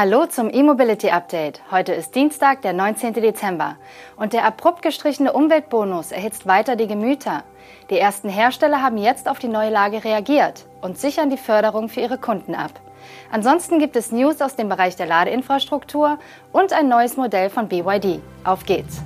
Hallo zum E-Mobility Update. Heute ist Dienstag, der 19. Dezember. Und der abrupt gestrichene Umweltbonus erhitzt weiter die Gemüter. Die ersten Hersteller haben jetzt auf die neue Lage reagiert und sichern die Förderung für ihre Kunden ab. Ansonsten gibt es News aus dem Bereich der Ladeinfrastruktur und ein neues Modell von BYD. Auf geht's!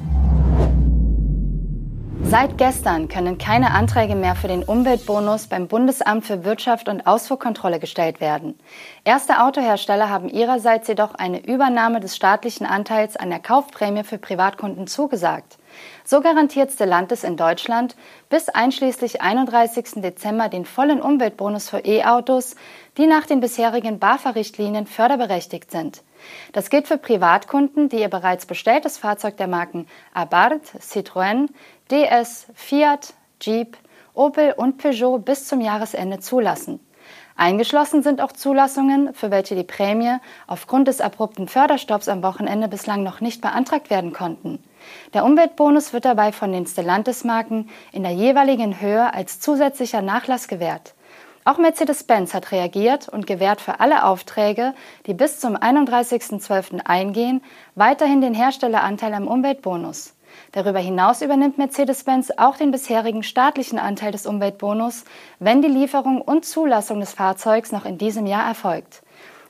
Seit gestern können keine Anträge mehr für den Umweltbonus beim Bundesamt für Wirtschaft und Ausfuhrkontrolle gestellt werden. Erste Autohersteller haben ihrerseits jedoch eine Übernahme des staatlichen Anteils an der Kaufprämie für Privatkunden zugesagt. So garantiert Stellantis in Deutschland bis einschließlich 31. Dezember den vollen Umweltbonus für E-Autos, die nach den bisherigen BAFA-Richtlinien förderberechtigt sind. Das gilt für Privatkunden, die ihr bereits bestelltes Fahrzeug der Marken Abarth, Citroën, DS, Fiat, Jeep, Opel und Peugeot bis zum Jahresende zulassen. Eingeschlossen sind auch Zulassungen, für welche die Prämie aufgrund des abrupten Förderstopps am Wochenende bislang noch nicht beantragt werden konnten. Der Umweltbonus wird dabei von den Stellantis-Marken in der jeweiligen Höhe als zusätzlicher Nachlass gewährt. Auch Mercedes-Benz hat reagiert und gewährt für alle Aufträge, die bis zum 31.12. eingehen, weiterhin den Herstelleranteil am Umweltbonus. Darüber hinaus übernimmt Mercedes-Benz auch den bisherigen staatlichen Anteil des Umweltbonus, wenn die Lieferung und Zulassung des Fahrzeugs noch in diesem Jahr erfolgt.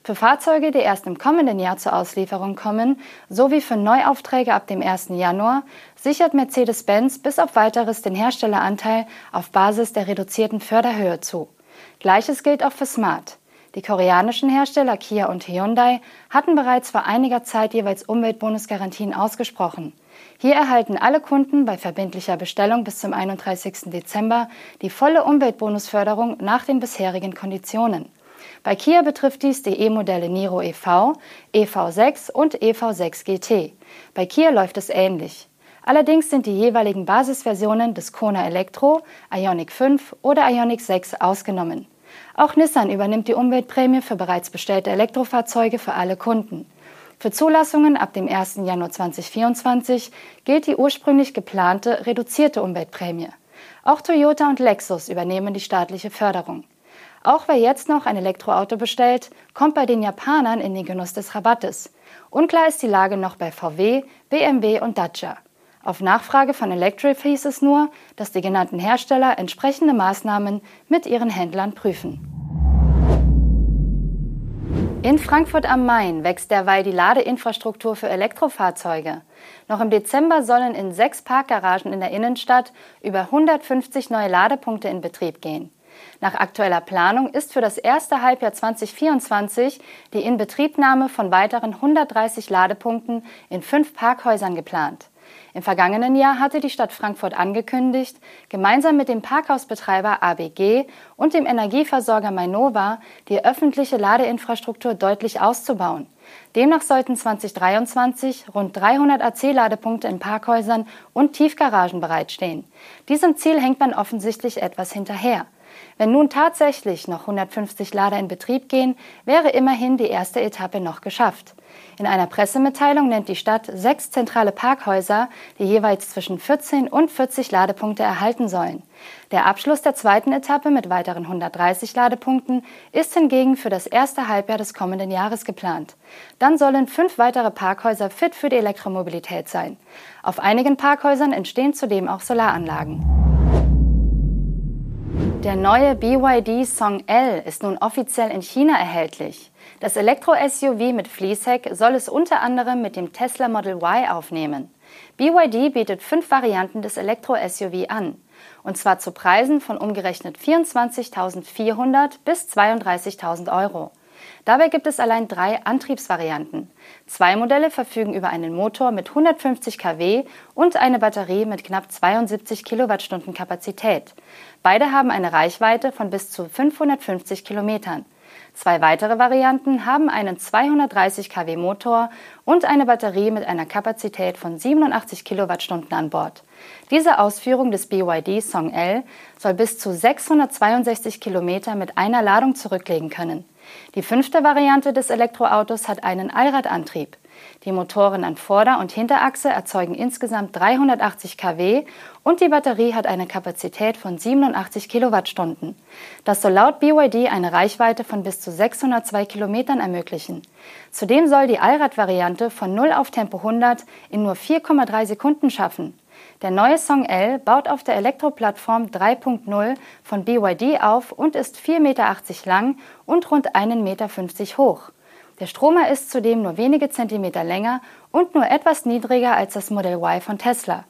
Für Fahrzeuge, die erst im kommenden Jahr zur Auslieferung kommen, sowie für Neuaufträge ab dem 1. Januar, sichert Mercedes-Benz bis auf weiteres den Herstelleranteil auf Basis der reduzierten Förderhöhe zu. Gleiches gilt auch für Smart. Die koreanischen Hersteller Kia und Hyundai hatten bereits vor einiger Zeit jeweils Umweltbonusgarantien ausgesprochen. Hier erhalten alle Kunden bei verbindlicher Bestellung bis zum 31. Dezember die volle Umweltbonusförderung nach den bisherigen Konditionen. Bei Kia betrifft dies die E-Modelle Niro EV, EV6 und EV6 GT. Bei Kia läuft es ähnlich. Allerdings sind die jeweiligen Basisversionen des Kona Elektro, Ioniq 5 oder Ioniq 6 ausgenommen. Auch Nissan übernimmt die Umweltprämie für bereits bestellte Elektrofahrzeuge für alle Kunden. Für Zulassungen ab dem 1. Januar 2024 gilt die ursprünglich geplante reduzierte Umweltprämie. Auch Toyota und Lexus übernehmen die staatliche Förderung. Auch wer jetzt noch ein Elektroauto bestellt, kommt bei den Japanern in den Genuss des Rabattes. Unklar ist die Lage noch bei VW, BMW und Dacia. Auf Nachfrage von Electric hieß es nur, dass die genannten Hersteller entsprechende Maßnahmen mit ihren Händlern prüfen. In Frankfurt am Main wächst derweil die Ladeinfrastruktur für Elektrofahrzeuge. Noch im Dezember sollen in sechs Parkgaragen in der Innenstadt über 150 neue Ladepunkte in Betrieb gehen. Nach aktueller Planung ist für das erste Halbjahr 2024 die Inbetriebnahme von weiteren 130 Ladepunkten in fünf Parkhäusern geplant. Im vergangenen Jahr hatte die Stadt Frankfurt angekündigt, gemeinsam mit dem Parkhausbetreiber ABG und dem Energieversorger Mainova die öffentliche Ladeinfrastruktur deutlich auszubauen. Demnach sollten 2023 rund 300 AC-Ladepunkte in Parkhäusern und Tiefgaragen bereitstehen. Diesem Ziel hängt man offensichtlich etwas hinterher. Wenn nun tatsächlich noch 150 Lader in Betrieb gehen, wäre immerhin die erste Etappe noch geschafft. In einer Pressemitteilung nennt die Stadt sechs zentrale Parkhäuser, die jeweils zwischen 14 und 40 Ladepunkte erhalten sollen. Der Abschluss der zweiten Etappe mit weiteren 130 Ladepunkten ist hingegen für das erste Halbjahr des kommenden Jahres geplant. Dann sollen fünf weitere Parkhäuser fit für die Elektromobilität sein. Auf einigen Parkhäusern entstehen zudem auch Solaranlagen. Der neue BYD Song L ist nun offiziell in China erhältlich. Das Elektro-SUV mit Fließheck soll es unter anderem mit dem Tesla Model Y aufnehmen. BYD bietet fünf Varianten des Elektro-SUV an, und zwar zu Preisen von umgerechnet 24.400 bis 32.000 Euro. Dabei gibt es allein drei Antriebsvarianten. Zwei Modelle verfügen über einen Motor mit 150 kW und eine Batterie mit knapp 72 Kilowattstunden Kapazität. Beide haben eine Reichweite von bis zu 550 Kilometern. Zwei weitere Varianten haben einen 230 kW Motor und eine Batterie mit einer Kapazität von 87 Kilowattstunden an Bord. Diese Ausführung des BYD Song L soll bis zu 662 Kilometer mit einer Ladung zurücklegen können. Die fünfte Variante des Elektroautos hat einen Allradantrieb. Die Motoren an Vorder- und Hinterachse erzeugen insgesamt 380 kW und die Batterie hat eine Kapazität von 87 Kilowattstunden. Das soll laut BYD eine Reichweite von bis zu 602 Kilometern ermöglichen. Zudem soll die Allrad-Variante von 0 auf Tempo 100 in nur 4,3 Sekunden schaffen. Der neue Song L baut auf der Elektroplattform 3.0 von BYD auf und ist 4,80 Meter lang und rund 1,50 Meter hoch. Der Stromer ist zudem nur wenige Zentimeter länger und nur etwas niedriger als das Modell Y von Tesla.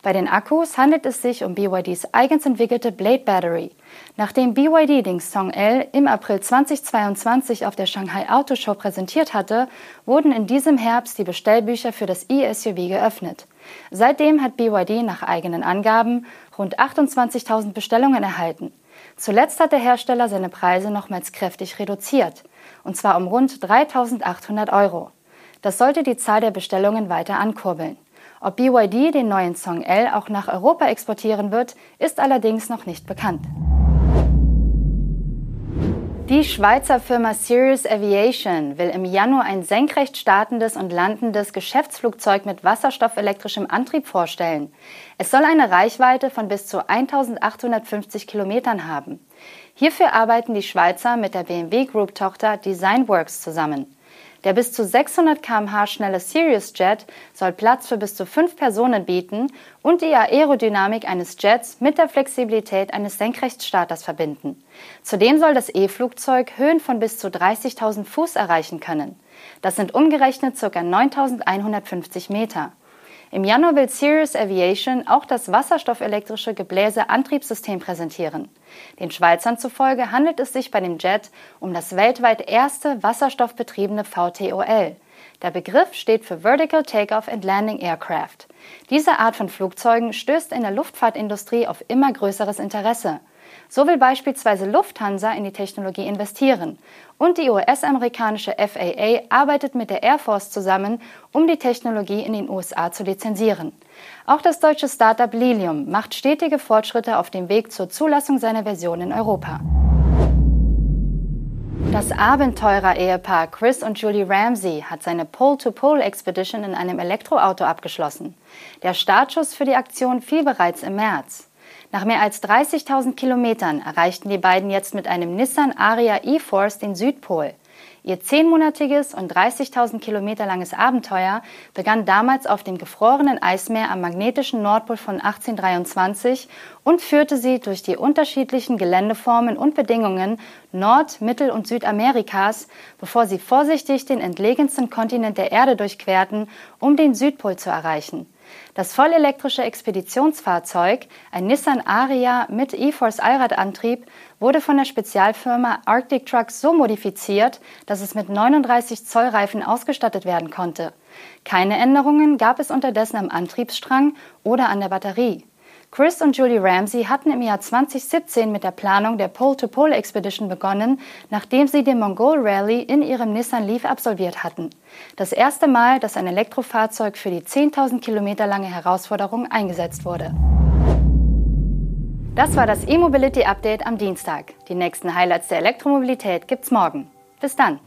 Bei den Akkus handelt es sich um BYDs eigens entwickelte Blade Battery. Nachdem BYD den Song L im April 2022 auf der Shanghai Auto Show präsentiert hatte, wurden in diesem Herbst die Bestellbücher für das e-SUV geöffnet. Seitdem hat BYD nach eigenen Angaben rund 28.000 Bestellungen erhalten. Zuletzt hat der Hersteller seine Preise nochmals kräftig reduziert, und zwar um rund 3.800 Euro. Das sollte die Zahl der Bestellungen weiter ankurbeln. Ob BYD den neuen Song L auch nach Europa exportieren wird, ist allerdings noch nicht bekannt. Die Schweizer Firma Sirius Aviation will im Januar ein senkrecht startendes und landendes Geschäftsflugzeug mit wasserstoffelektrischem Antrieb vorstellen. Es soll eine Reichweite von bis zu 1850 Kilometern haben. Hierfür arbeiten die Schweizer mit der BMW Group Tochter Designworks zusammen. Der bis zu 600 km/h schnelle Sirius Jet soll Platz für bis zu fünf Personen bieten und die Aerodynamik eines Jets mit der Flexibilität eines Senkrechtstarters verbinden. Zudem soll das E-Flugzeug Höhen von bis zu 30.000 Fuß erreichen können. Das sind umgerechnet ca. 9.150 Meter. Im Januar will Sirius Aviation auch das wasserstoffelektrische Gebläseantriebssystem präsentieren. Den Schweizern zufolge handelt es sich bei dem Jet um das weltweit erste wasserstoffbetriebene VTOL. Der Begriff steht für Vertical Takeoff and Landing Aircraft. Diese Art von Flugzeugen stößt in der Luftfahrtindustrie auf immer größeres Interesse. So will beispielsweise Lufthansa in die Technologie investieren. Und die US-amerikanische FAA arbeitet mit der Air Force zusammen, um die Technologie in den USA zu lizenzieren. Auch das deutsche Startup Lilium macht stetige Fortschritte auf dem Weg zur Zulassung seiner Version in Europa. Das Abenteurer-Ehepaar Chris und Julie Ramsey hat seine Pole-to-Pole-Expedition in einem Elektroauto abgeschlossen. Der Startschuss für die Aktion fiel bereits im März. Nach mehr als 30.000 Kilometern erreichten die beiden jetzt mit einem Nissan Aria E-Force den Südpol. Ihr zehnmonatiges und 30.000 Kilometer langes Abenteuer begann damals auf dem gefrorenen Eismeer am magnetischen Nordpol von 1823 und führte sie durch die unterschiedlichen Geländeformen und Bedingungen Nord-, Mittel- und Südamerikas, bevor sie vorsichtig den entlegensten Kontinent der Erde durchquerten, um den Südpol zu erreichen. Das vollelektrische Expeditionsfahrzeug, ein Nissan Aria mit E-Force Allradantrieb, wurde von der Spezialfirma Arctic Trucks so modifiziert, dass es mit 39 Zoll Reifen ausgestattet werden konnte. Keine Änderungen gab es unterdessen am Antriebsstrang oder an der Batterie. Chris und Julie Ramsey hatten im Jahr 2017 mit der Planung der Pole-to-Pole Expedition begonnen, nachdem sie den Mongol Rally in ihrem Nissan Leaf absolviert hatten. Das erste Mal, dass ein Elektrofahrzeug für die 10.000 Kilometer lange Herausforderung eingesetzt wurde. Das war das E-Mobility Update am Dienstag. Die nächsten Highlights der Elektromobilität gibt's morgen. Bis dann!